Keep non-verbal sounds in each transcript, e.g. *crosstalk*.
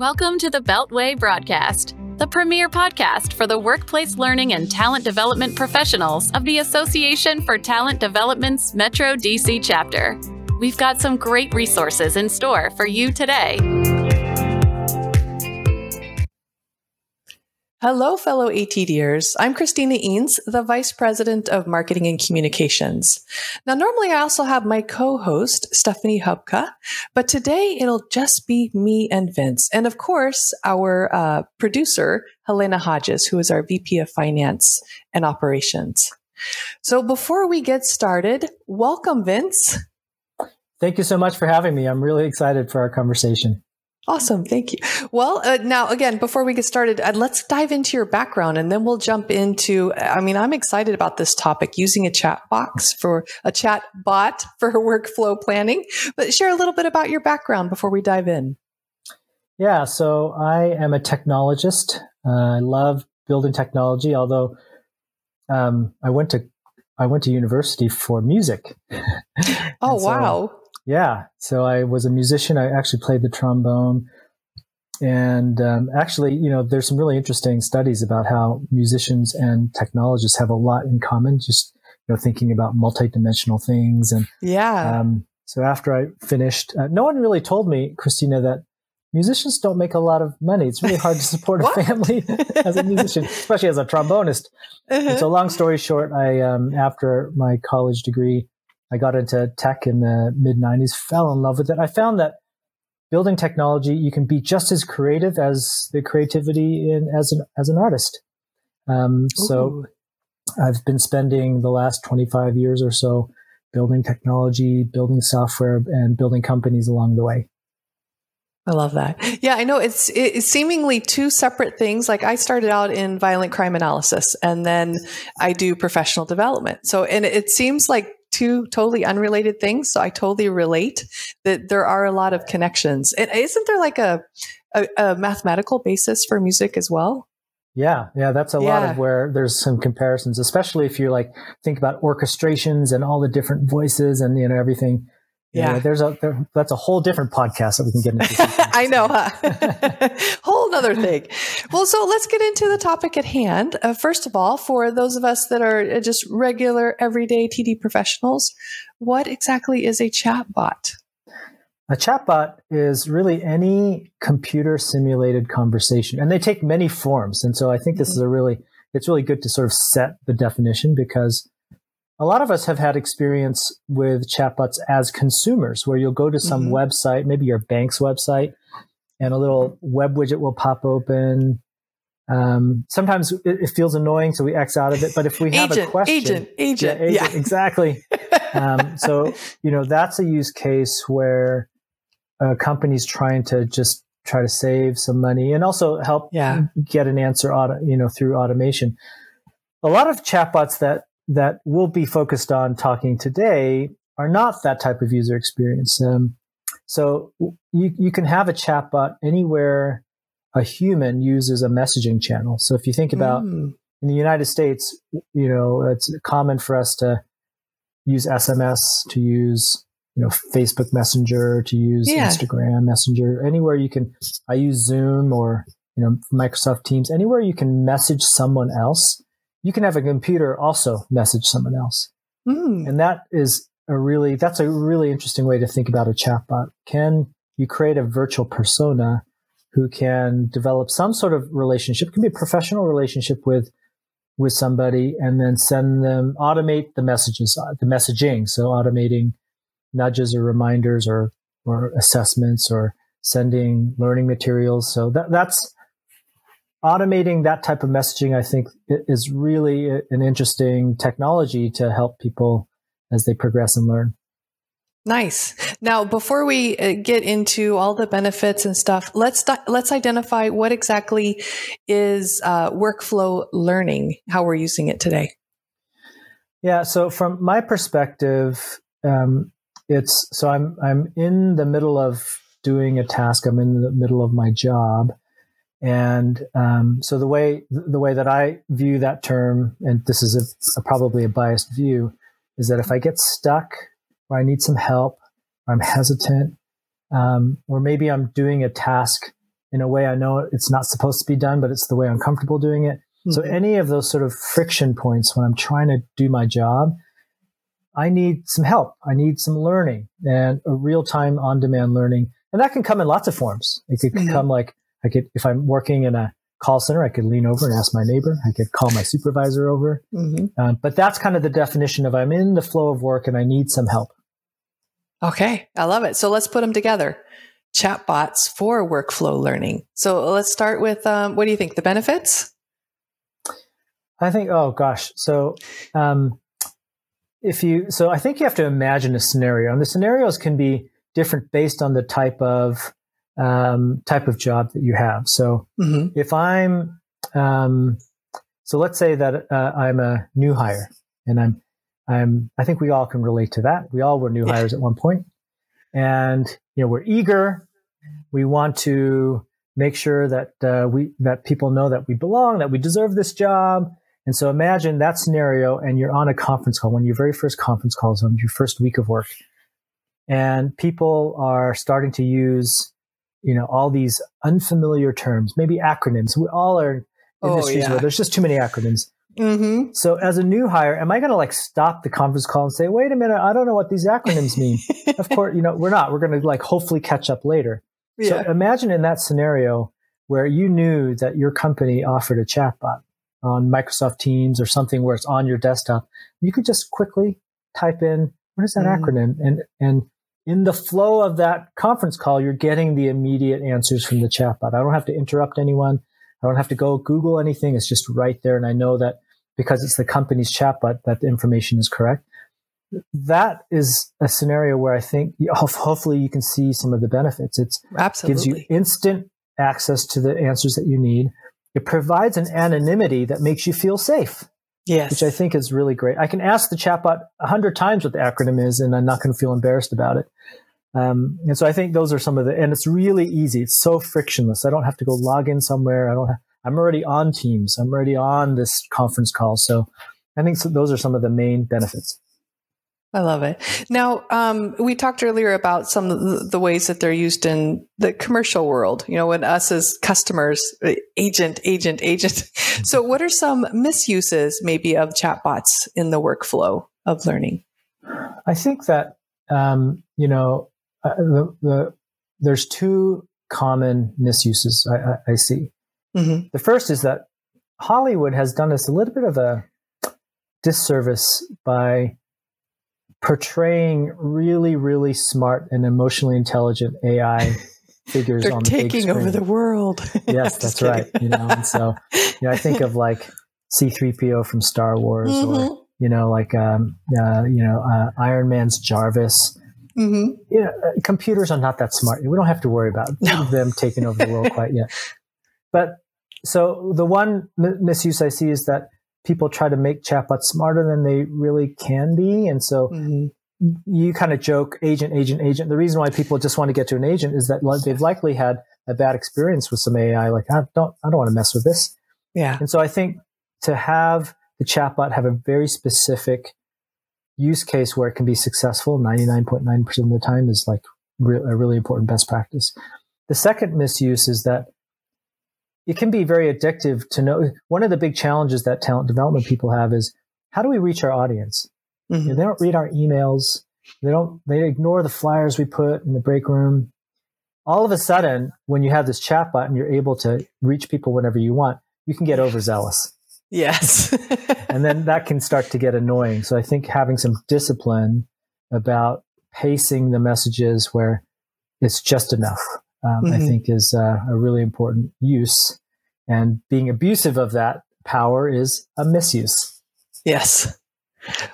Welcome to the Beltway Broadcast, the premier podcast for the workplace learning and talent development professionals of the Association for Talent Development's Metro DC chapter. We've got some great resources in store for you today. Hello, fellow ATDers. I'm Christina Eanes, the Vice President of Marketing and Communications. Now, normally I also have my co-host, Stephanie Hubka, but today it'll just be me and Vince. And of course, our uh, producer, Helena Hodges, who is our VP of Finance and Operations. So before we get started, welcome, Vince. Thank you so much for having me. I'm really excited for our conversation. Awesome. Thank you. Well, uh, now again, before we get started, uh, let's dive into your background and then we'll jump into, I mean, I'm excited about this topic using a chat box for a chat bot *laughs* for workflow planning, but share a little bit about your background before we dive in. Yeah. So I am a technologist. Uh, I love building technology, although, um, I went to, I went to university for music. *laughs* oh, so, wow. Yeah. So I was a musician. I actually played the trombone. And um, actually, you know, there's some really interesting studies about how musicians and technologists have a lot in common. Just you know, thinking about multidimensional things. And yeah. Um, so after I finished, uh, no one really told me, Christina, that musicians don't make a lot of money. It's really hard to *laughs* support a family *laughs* as a musician, especially as a trombonist. Uh-huh. So, long story short, I um, after my college degree, I got into tech in the mid 90s, fell in love with it. I found that building technology, you can be just as creative as the creativity in as an as an artist. Um, so I've been spending the last 25 years or so building technology, building software, and building companies along the way. I love that. Yeah, I know it's it's seemingly two separate things. Like I started out in violent crime analysis and then I do professional development. So and it seems like two totally unrelated things. So I totally relate that there are a lot of connections. And isn't there like a, a, a mathematical basis for music as well? Yeah, yeah, that's a yeah. lot of where there's some comparisons, especially if you like think about orchestrations and all the different voices and you know everything yeah, there's a there, that's a whole different podcast that we can get into. *laughs* *laughs* I know, huh? *laughs* whole other thing. Well, so let's get into the topic at hand. Uh, first of all, for those of us that are uh, just regular, everyday TD professionals, what exactly is a chatbot? A chatbot is really any computer simulated conversation, and they take many forms. And so I think this mm-hmm. is a really it's really good to sort of set the definition because a lot of us have had experience with chatbots as consumers where you'll go to some mm-hmm. website, maybe your bank's website, and a little web widget will pop open. Um, sometimes it, it, feels annoying, so we X out of it. But if we have agent, a question, agent, agent, yeah, agent yeah. exactly. *laughs* um, so you know that's a use case where a company's trying to just try to save some money and also help yeah. get an answer, auto, you know, through automation. A lot of chatbots that that we'll be focused on talking today are not that type of user experience. Um, so you, you can have a chatbot anywhere a human uses a messaging channel. So if you think about mm. in the United States, you know, it's common for us to use SMS, to use, you know, Facebook Messenger, to use yeah. Instagram Messenger, anywhere you can. I use Zoom or, you know, Microsoft Teams, anywhere you can message someone else you can have a computer also message someone else. Mm. And that is a really, that's a really interesting way to think about a chatbot. Can you create a virtual persona who can develop some sort of relationship? It can be a professional relationship with, with somebody and then send them, automate the messages, uh, the messaging. So automating nudges or reminders or, or assessments or sending learning materials. So that, that's, automating that type of messaging, I think, is really an interesting technology to help people as they progress and learn. Nice. Now, before we uh, get into all the benefits and stuff, let's let's identify what exactly is uh, workflow learning. How we're using it today. Yeah. So, from my perspective, um, it's so I'm I'm in the middle of doing a task. I'm in the middle of my job, and um, so the way the way that I view that term, and this is a, a, probably a biased view, is that if I get stuck or I need some help, or I'm hesitant, um, or maybe I'm doing a task in a way I know it's not supposed to be done, but it's the way I'm comfortable doing it. Mm-hmm. So any of those sort of friction points when I'm trying to do my job, I need some help. I need some learning and a real time on demand learning. And that can come in lots of forms. It could mm-hmm. come like I could, if I'm working in a call center, I could lean over and ask my neighbor. I could call my supervisor over. Mm-hmm. Um, but that's kind of the definition of I'm in the flow of work and I need some help. Okay. I love it. So let's put them together. Chatbots for workflow learning. So let's start with um, what do you think? The benefits? I think, oh gosh. So, um, if you, so I think you have to imagine a scenario and the scenarios can be different based on the type of, um, type of job that you have. So mm-hmm. if I'm, um, so let's say that uh, I'm a new hire and I'm, I'm, I think we all can relate to that. We all were new yeah. hires at one point and, you know, we're eager. We want to make sure that uh, we, that people know that we belong, that we deserve this job and so imagine that scenario and you're on a conference call, one of your very first conference calls on your first week of work. And people are starting to use, you know, all these unfamiliar terms, maybe acronyms. We all are in oh, industries yeah. where there's just too many acronyms. Mm-hmm. So as a new hire, am I going to like stop the conference call and say, wait a minute, I don't know what these acronyms mean? *laughs* of course, you know, we're not. We're going to like hopefully catch up later. Yeah. So imagine in that scenario where you knew that your company offered a chatbot on Microsoft Teams or something where it's on your desktop, you could just quickly type in what is that mm. acronym and and in the flow of that conference call, you're getting the immediate answers from the chatbot. I don't have to interrupt anyone. I don't have to go Google anything. It's just right there. And I know that because it's the company's chatbot that the information is correct. That is a scenario where I think *laughs* hopefully you can see some of the benefits. It gives you instant access to the answers that you need. It provides an anonymity that makes you feel safe. Yes. Which I think is really great. I can ask the chatbot a hundred times what the acronym is and I'm not going to feel embarrassed about it. Um, and so I think those are some of the, and it's really easy. It's so frictionless. I don't have to go log in somewhere. I don't have, I'm already on Teams. I'm already on this conference call. So I think so those are some of the main benefits. I love it. Now, um, we talked earlier about some of the ways that they're used in the commercial world, you know, when us as customers, uh, agent, agent, agent. *laughs* So, what are some misuses maybe of chatbots in the workflow of learning? I think that, um, you know, uh, the, the, there's two common misuses I, I, I see. Mm-hmm. The first is that Hollywood has done us a little bit of a disservice by portraying really, really smart and emotionally intelligent AI *laughs* figures They're on the taking over the world. *laughs* yes, that's right. You know, and so you know, I think of like C-3PO from Star Wars, mm-hmm. or you know, like um, uh, you know, uh, Iron Man's Jarvis. Mm-hmm. You know, uh, computers are not that smart. We don't have to worry about no. them taking over the world quite yet. But so the one m- misuse I see is that people try to make chatbots smarter than they really can be. And so mm-hmm. you kind of joke agent, agent, agent. The reason why people just want to get to an agent is that they've likely had a bad experience with some AI. Like, I don't, I don't want to mess with this. Yeah. And so I think to have the chatbot have a very specific use case where it can be successful 99.9% of the time is like re- a really important best practice. The second misuse is that it can be very addictive to know. One of the big challenges that talent development people have is how do we reach our audience? Mm-hmm. They don't read our emails. They don't, they ignore the flyers we put in the break room. All of a sudden, when you have this chatbot, you're able to reach people whenever you want, you can get overzealous. Yes. *laughs* and then that can start to get annoying. So I think having some discipline about pacing the messages where it's just enough, um, mm-hmm. I think is uh, a really important use. And being abusive of that power is a misuse. Yes.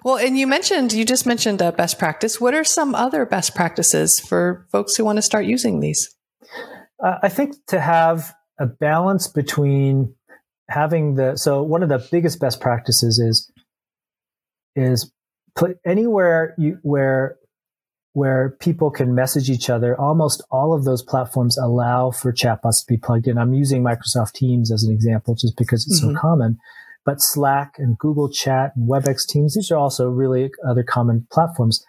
Well, and you mentioned, you just mentioned a best practice. What are some other best practices for folks who want to start using these? Uh, I think to have a balance between having the, so one of the biggest best practices is, is put anywhere you, where where people can message each other. Almost all of those platforms allow for chatbots to be plugged in. I'm using Microsoft Teams as an example just because it's mm-hmm. so common. But Slack and Google Chat and WebEx Teams, these are also really other common platforms.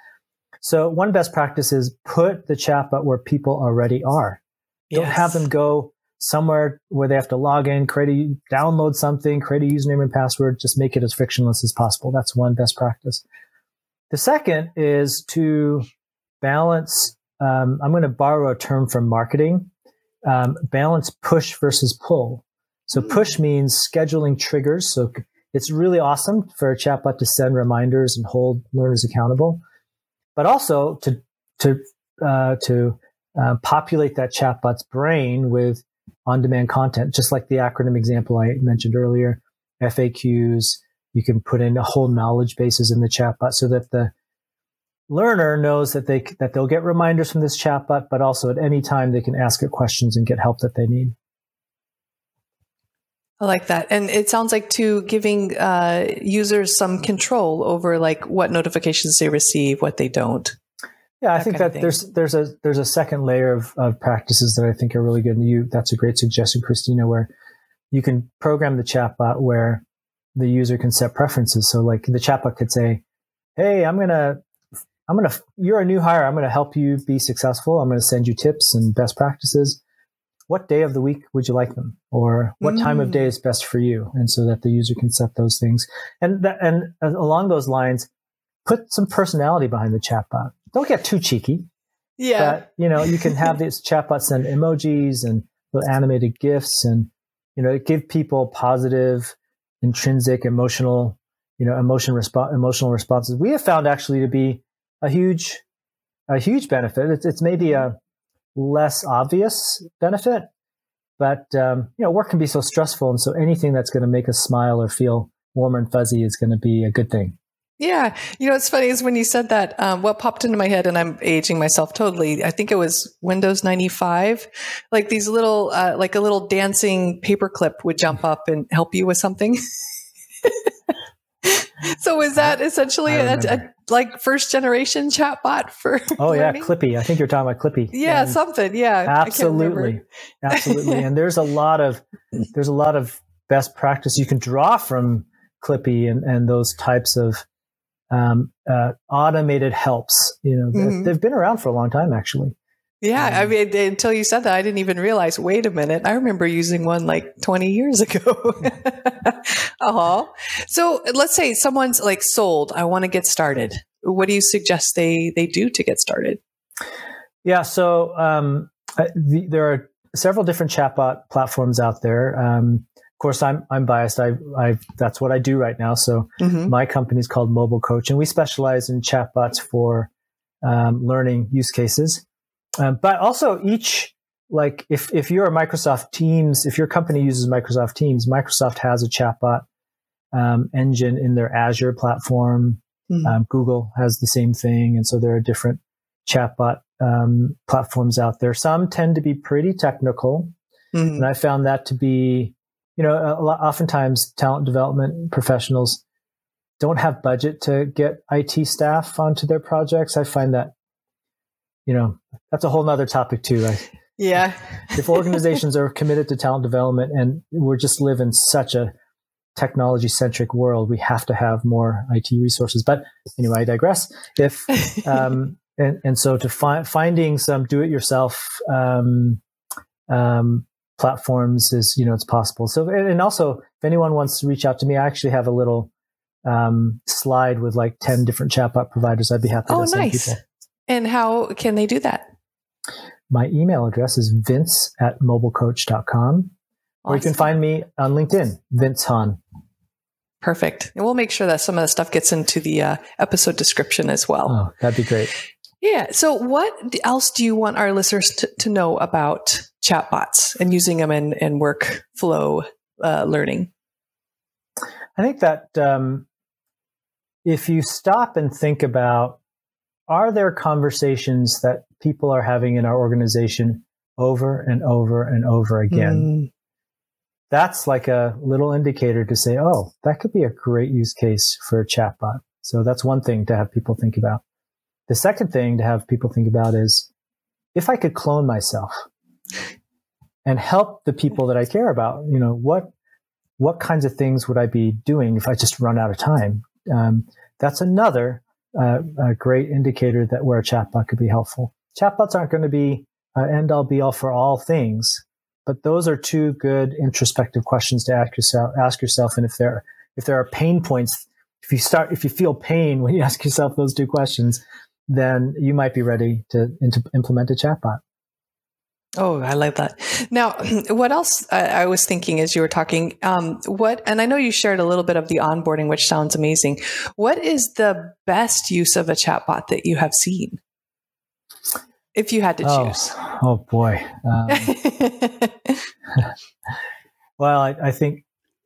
So one best practice is put the chatbot where people already are. Yes. Don't have them go somewhere where they have to log in, create a, download something, create a username and password, just make it as frictionless as possible. That's one best practice. The second is to balance. Um, I'm going to borrow a term from marketing. Um, balance push versus pull. So hmm. push means scheduling triggers. So it's really awesome for a chatbot to send reminders and hold learners accountable, but also to to uh, to uh, populate that chatbot's brain with on-demand content, just like the acronym example I mentioned earlier, FAQs. You can put in a whole knowledge bases in the chatbot so that the learner knows that they that they'll get reminders from this chatbot, but also at any time they can ask it questions and get help that they need. I like that, and it sounds like to giving uh, users some control over like what notifications they receive, what they don't. Yeah, I think that there's there's a there's a second layer of, of practices that I think are really good. And you that's a great suggestion, Christina, where you can program the chatbot where the user can set preferences. So like the chatbot could say, Hey, I'm gonna I'm gonna you're a new hire, I'm gonna help you be successful. I'm gonna send you tips and best practices. What day of the week would you like them? Or what mm. time of day mm. is best for you? And so that the user can set those things. And that, and along those lines, put some personality behind the chatbot don't get too cheeky. Yeah. But, you know, you can have *laughs* this chatbot send emojis and little animated GIFs and, you know, give people positive, intrinsic, emotional, you know, emotion response, emotional responses. We have found actually to be a huge, a huge benefit. It's, it's maybe a less obvious benefit, but, um, you know, work can be so stressful. And so anything that's going to make us smile or feel warm and fuzzy is going to be a good thing. Yeah. You know, what's funny is when you said that, um, what popped into my head, and I'm aging myself totally. I think it was Windows 95. Like these little, uh, like a little dancing paperclip would jump up and help you with something. *laughs* so is that essentially a, a, like first generation chatbot for? *laughs* Oh learning? yeah, Clippy. I think you're talking about Clippy. Yeah, and something. Yeah, absolutely, absolutely. *laughs* And there's a lot of there's a lot of best practice you can draw from Clippy and and those types of um, uh, automated helps. You know, mm-hmm. they've been around for a long time, actually. Yeah, um, I mean, until you said that, I didn't even realize. Wait a minute, I remember using one like 20 years ago. *laughs* uh-huh. So let's say someone's like sold. I want to get started. What do you suggest they they do to get started? Yeah, so um, the, there are several different chatbot platforms out there. Um, of course, I'm I'm biased. I I that's what I do right now. So mm-hmm. my company is called Mobile Coach, and we specialize in chatbots for um, learning use cases. Um, but also each like if if you're a Microsoft Teams, if your company uses Microsoft Teams, Microsoft has a chatbot um, engine in their Azure platform. Mm-hmm. Um, Google has the same thing, and so there are different chatbot um, platforms out there. Some tend to be pretty technical, mm-hmm. and I found that to be you know, lot, oftentimes talent development professionals don't have budget to get IT staff onto their projects. I find that, you know, that's a whole nother topic too. Right? Yeah. if organizations are committed to talent development and we're just live in such a technology centric world, we have to have more IT resources. But anyway, I digress. If, *laughs* um, and, and so to find, finding some do it yourself, um, um, platforms is you know it's possible so and also if anyone wants to reach out to me i actually have a little um, slide with like 10 different chatbot providers i'd be happy oh, to send nice. people and how can they do that? My email address is vince at mobilecoach.com awesome. or you can find me on linkedin vince han. Perfect. And we'll make sure that some of the stuff gets into the uh, episode description as well. Oh that'd be great. Yeah. So what else do you want our listeners to, to know about chatbots and using them in, in workflow uh, learning? I think that um, if you stop and think about are there conversations that people are having in our organization over and over and over again? Mm. That's like a little indicator to say, oh, that could be a great use case for a chatbot. So that's one thing to have people think about. The second thing to have people think about is if I could clone myself, and help the people that I care about. You know, what, what kinds of things would I be doing if I just run out of time? Um, that's another a great indicator that where a chatbot could be helpful. Chatbots aren't going to be uh, end all be all for all things, but those are two good introspective questions to ask yourself. Ask yourself, and if there if there are pain points, if you start if you feel pain when you *laughs* ask yourself those two questions, then you might be ready to, to implement a chatbot. Oh, I like that. Now, *clears throat* what else I was thinking as you were talking? Um, what, and I know you shared a little bit of the onboarding, which sounds amazing. What is the best use of a chatbot that you have seen? If you had to oh, choose. Oh boy. Um, *laughs* *laughs* well, I, I think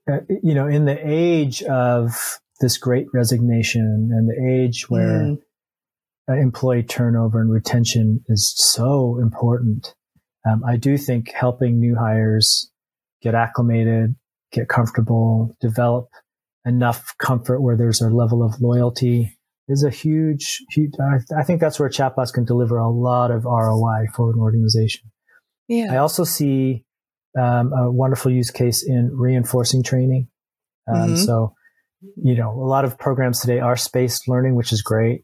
uh, you know, in the age of this great resignation and the age where mm. employee turnover and retention is so important um, I do think helping new hires get acclimated, get comfortable, develop enough comfort where there's a level of loyalty is a huge, huge I, I, think that's where chatbots can deliver a lot of ROI for an organization. Yeah. I also see um, a wonderful use case in reinforcing training. Um, mm-hmm. So, you know, a lot of programs today are spaced learning, which is great.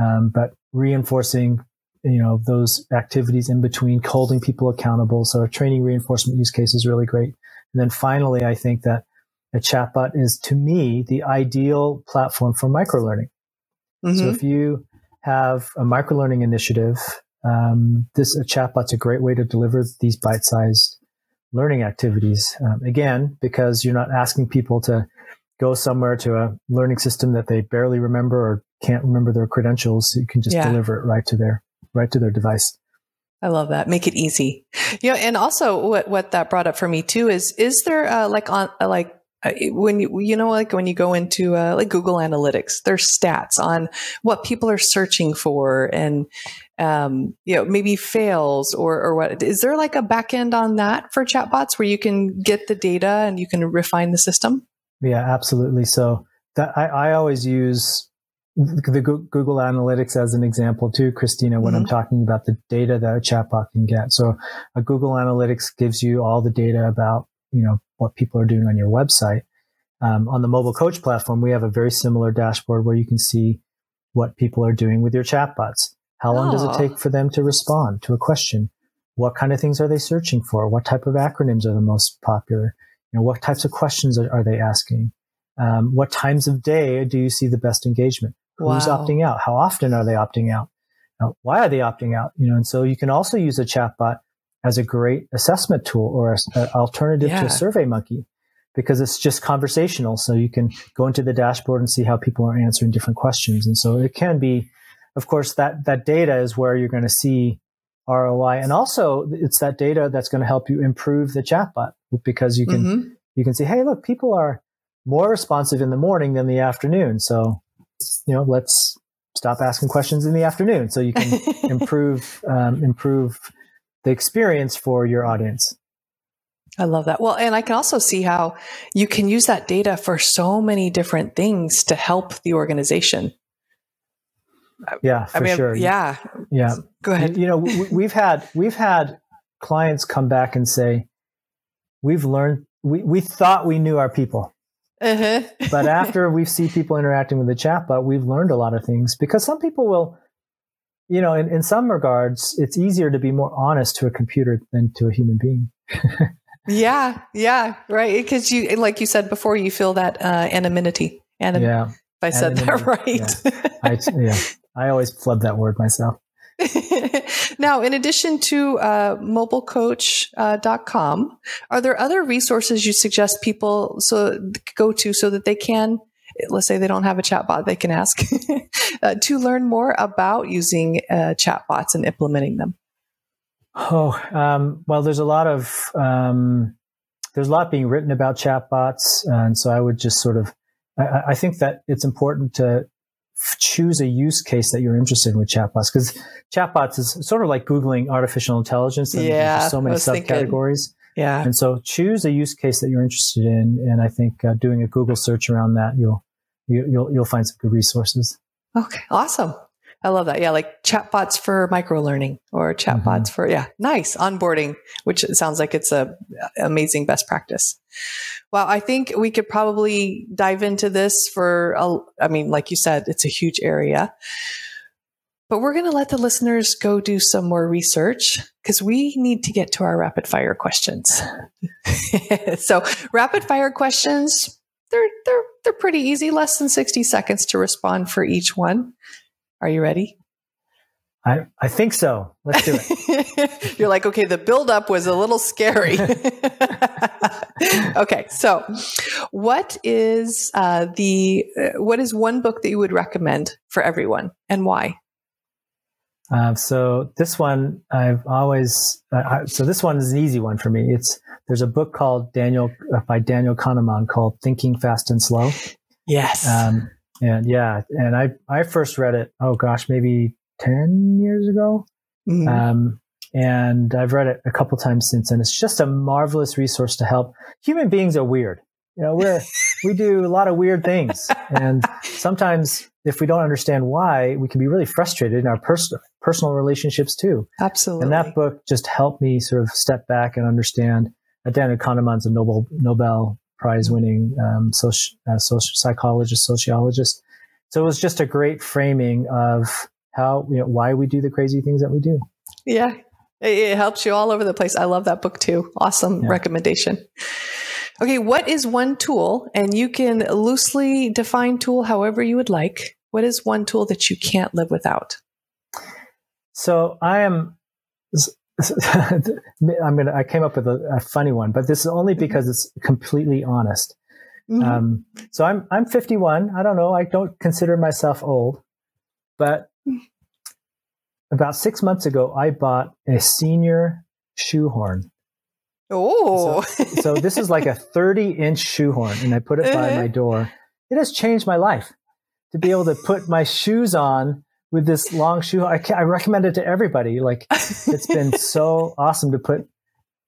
Um, but reinforcing you know those activities in between holding people accountable. So a training reinforcement use case is really great. And then finally i think that a chatbot is to me the ideal platform for microlearning. Mm-hmm. so if you have a microlearning initiative um, this a chatbot's a great way to deliver these bite-sized learning activities. Um, again because you're not asking people to go somewhere to a learning system that they barely remember or can't remember their credentials. You can just yeah. deliver it right to their right to their device. I love that. Make it easy. Yeah, and also what what that brought up for me too is is there uh, like on uh, like uh, when you you know like when you go into uh, like Google Analytics, there's stats on what people are searching for and um, you know maybe fails or or what is there like a backend on that for chatbots where you can get the data and you can refine the system? Yeah, absolutely. So that I, I always use the Google Analytics as an example too, Christina, when mm-hmm. I'm talking about the data that a chatbot can get. So a Google Analytics gives you all the data about, you know, what people are doing on your website. Um, on the mobile coach platform, we have a very similar dashboard where you can see what people are doing with your chatbots. How long oh. does it take for them to respond to a question? What kind of things are they searching for? What type of acronyms are the most popular? You know, what types of questions are, are they asking? Um, what times of day do you see the best engagement? Wow. Who's opting out? How often are they opting out? Why are they opting out? You know, and so you can also use a chatbot as a great assessment tool or an alternative yeah. to Survey Monkey because it's just conversational. So you can go into the dashboard and see how people are answering different questions. And so it can be, of course, that, that data is where you're going to see ROI. And also it's that data that's going to help you improve the chatbot because you can, mm-hmm. you can see, Hey, look, people are more responsive in the morning than the afternoon. So you know, let's stop asking questions in the afternoon so you can *laughs* improve um, improve the experience for your audience. I love that. Well, and I can also see how you can use that data for so many different things to help the organization. Yeah, for I mean, sure. Yeah, yeah. Go ahead. You know, we've had we've had clients come back and say, "We've learned. We we thought we knew our people, uh-huh. but *laughs* after we see people interacting with the chatbot, we've learned a lot of things because some people will, you know, in, in some regards, it's easier to be more honest to a computer than to a human being. *laughs* yeah, yeah, right. Because you, like you said before, you feel that uh, anonymity. Anim- yeah, if I said that *laughs* right. Yeah. I, yeah, I always flub that word myself. Now, in addition to uh, mobilecoach.com, uh, are there other resources you suggest people so go to so that they can, let's say they don't have a chatbot, they can ask *laughs* uh, to learn more about using uh, chatbots and implementing them? Oh, um, well, there's a lot of um, there's a lot being written about chatbots, and so I would just sort of I, I think that it's important to choose a use case that you're interested in with chatbots because chatbots is sort of like googling artificial intelligence and yeah, there's so many subcategories. Yeah. And so choose a use case that you're interested in and i think uh, doing a google search around that you'll you, will you'll, you'll find some good resources. Okay awesome I love that. Yeah, like chatbots for micro learning or chatbots mm-hmm. for yeah, nice onboarding, which sounds like it's a amazing best practice. Well, I think we could probably dive into this for a, I mean, like you said, it's a huge area. But we're going to let the listeners go do some more research because we need to get to our rapid fire questions. *laughs* so, rapid fire questions, they're, they're, they're pretty easy, less than 60 seconds to respond for each one. Are you ready? I, I think so. Let's do it. *laughs* You're like, okay, the buildup was a little scary. *laughs* okay, so what is uh, the uh, what is one book that you would recommend for everyone, and why? Uh, so this one I've always uh, so this one is an easy one for me. It's there's a book called Daniel uh, by Daniel Kahneman called Thinking Fast and Slow. Yes. Um, and yeah, and I I first read it. Oh gosh, maybe 10 years ago. Mm-hmm. Um, and I've read it a couple times since, and it's just a marvelous resource to help. Human beings are weird. You know, we're, we do a lot of weird things. And sometimes if we don't understand why, we can be really frustrated in our pers- personal relationships too. Absolutely. And that book just helped me sort of step back and understand that Daniel Kahneman's a Nobel, Nobel Prize winning um, social, uh, social psychologist, sociologist. So it was just a great framing of how you know why we do the crazy things that we do. Yeah, it helps you all over the place. I love that book too. Awesome yeah. recommendation. Okay, what is one tool, and you can loosely define tool however you would like. What is one tool that you can't live without? So I am. *laughs* I'm gonna. I came up with a, a, funny one, but this is only mm-hmm. because it's completely honest. Mm-hmm. Um, so I'm I'm 51. I don't know. I don't consider myself old, but about six months ago, I bought a senior shoehorn. Oh, so, so, this is like a *laughs* 30 inch shoehorn, and I put it by my door. It has changed my life to be able to put my shoes on with this long shoe. I, I recommend it to everybody. Like it's been *laughs* so awesome to put.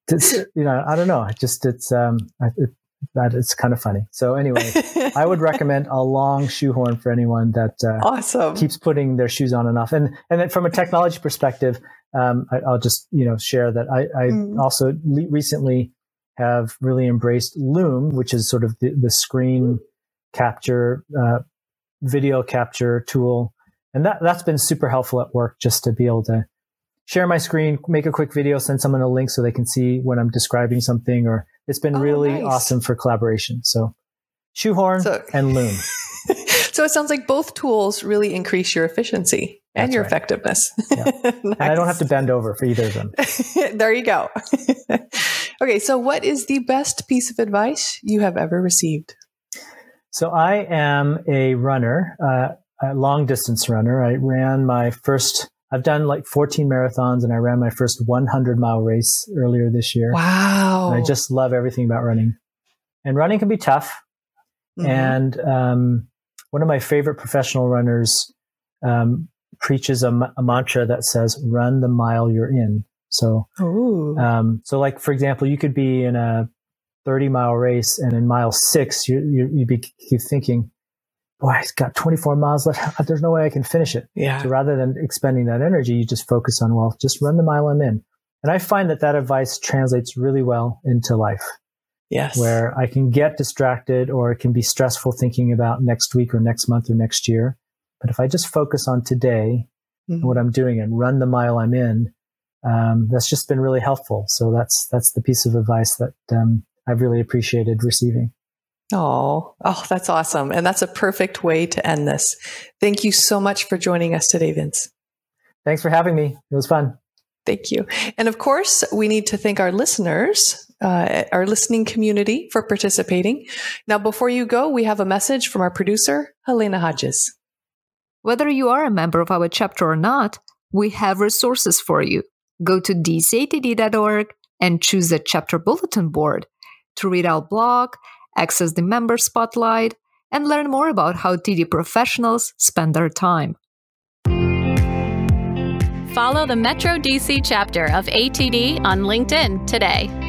To, you know, I don't know. It Just it's um, it, that it's kind of funny. So anyway, I would recommend a long shoehorn for anyone that uh, awesome keeps putting their shoes on and off. And and then from a technology perspective, um, I, will just you know share that I, I mm. also le- recently have really embraced Loom, which is sort of the, the screen capture, uh, video capture tool, and that that's been super helpful at work just to be able to share my screen, make a quick video, send someone a link so they can see when I'm describing something or it's been oh, really nice. awesome for collaboration. So shoehorn so, and loom. *laughs* so it sounds like both tools really increase your efficiency and That's your right. effectiveness. Yeah. nice. *laughs* And I don't have to bend over for either of them. *laughs* there you go. okay, so what is the best piece of advice you have ever received? So I am a runner, uh, a long distance runner. I ran my first I've done like 14 marathons and I ran my first 100 mile race earlier this year. Wow. And I just love everything about running. And running can be tough. Mm-hmm. And um, one of my favorite professional runners um, preaches a, a, mantra that says, run the mile you're in. So, um, so like, for example, you could be in a 30 mile race and in mile six, you, you, you'd be keep thinking, boy, it's got 24 miles left. There's no way I can finish it. Yeah. So rather than expending that energy, you just focus on, well, just run the mile I'm in. And I find that that advice translates really well into life. Yes. Where I can get distracted or it can be stressful thinking about next week or next month or next year. But if I just focus on today mm-hmm. and what I'm doing and run the mile I'm in, um, that's just been really helpful. So that's, that's the piece of advice that, um, I've really appreciated receiving. Oh, oh, that's awesome. And that's a perfect way to end this. Thank you so much for joining us today, Vince. Thanks for having me. It was fun. Thank you. And of course, we need to thank our listeners, uh, our listening community for participating. Now, before you go, we have a message from our producer, Helena Hodges. Whether you are a member of our chapter or not, we have resources for you. Go to dcatd.org and choose the chapter bulletin board to read our blog access the member spotlight, and learn more about how TD professionals spend their time. Follow the Metro DC chapter of ATD on LinkedIn today.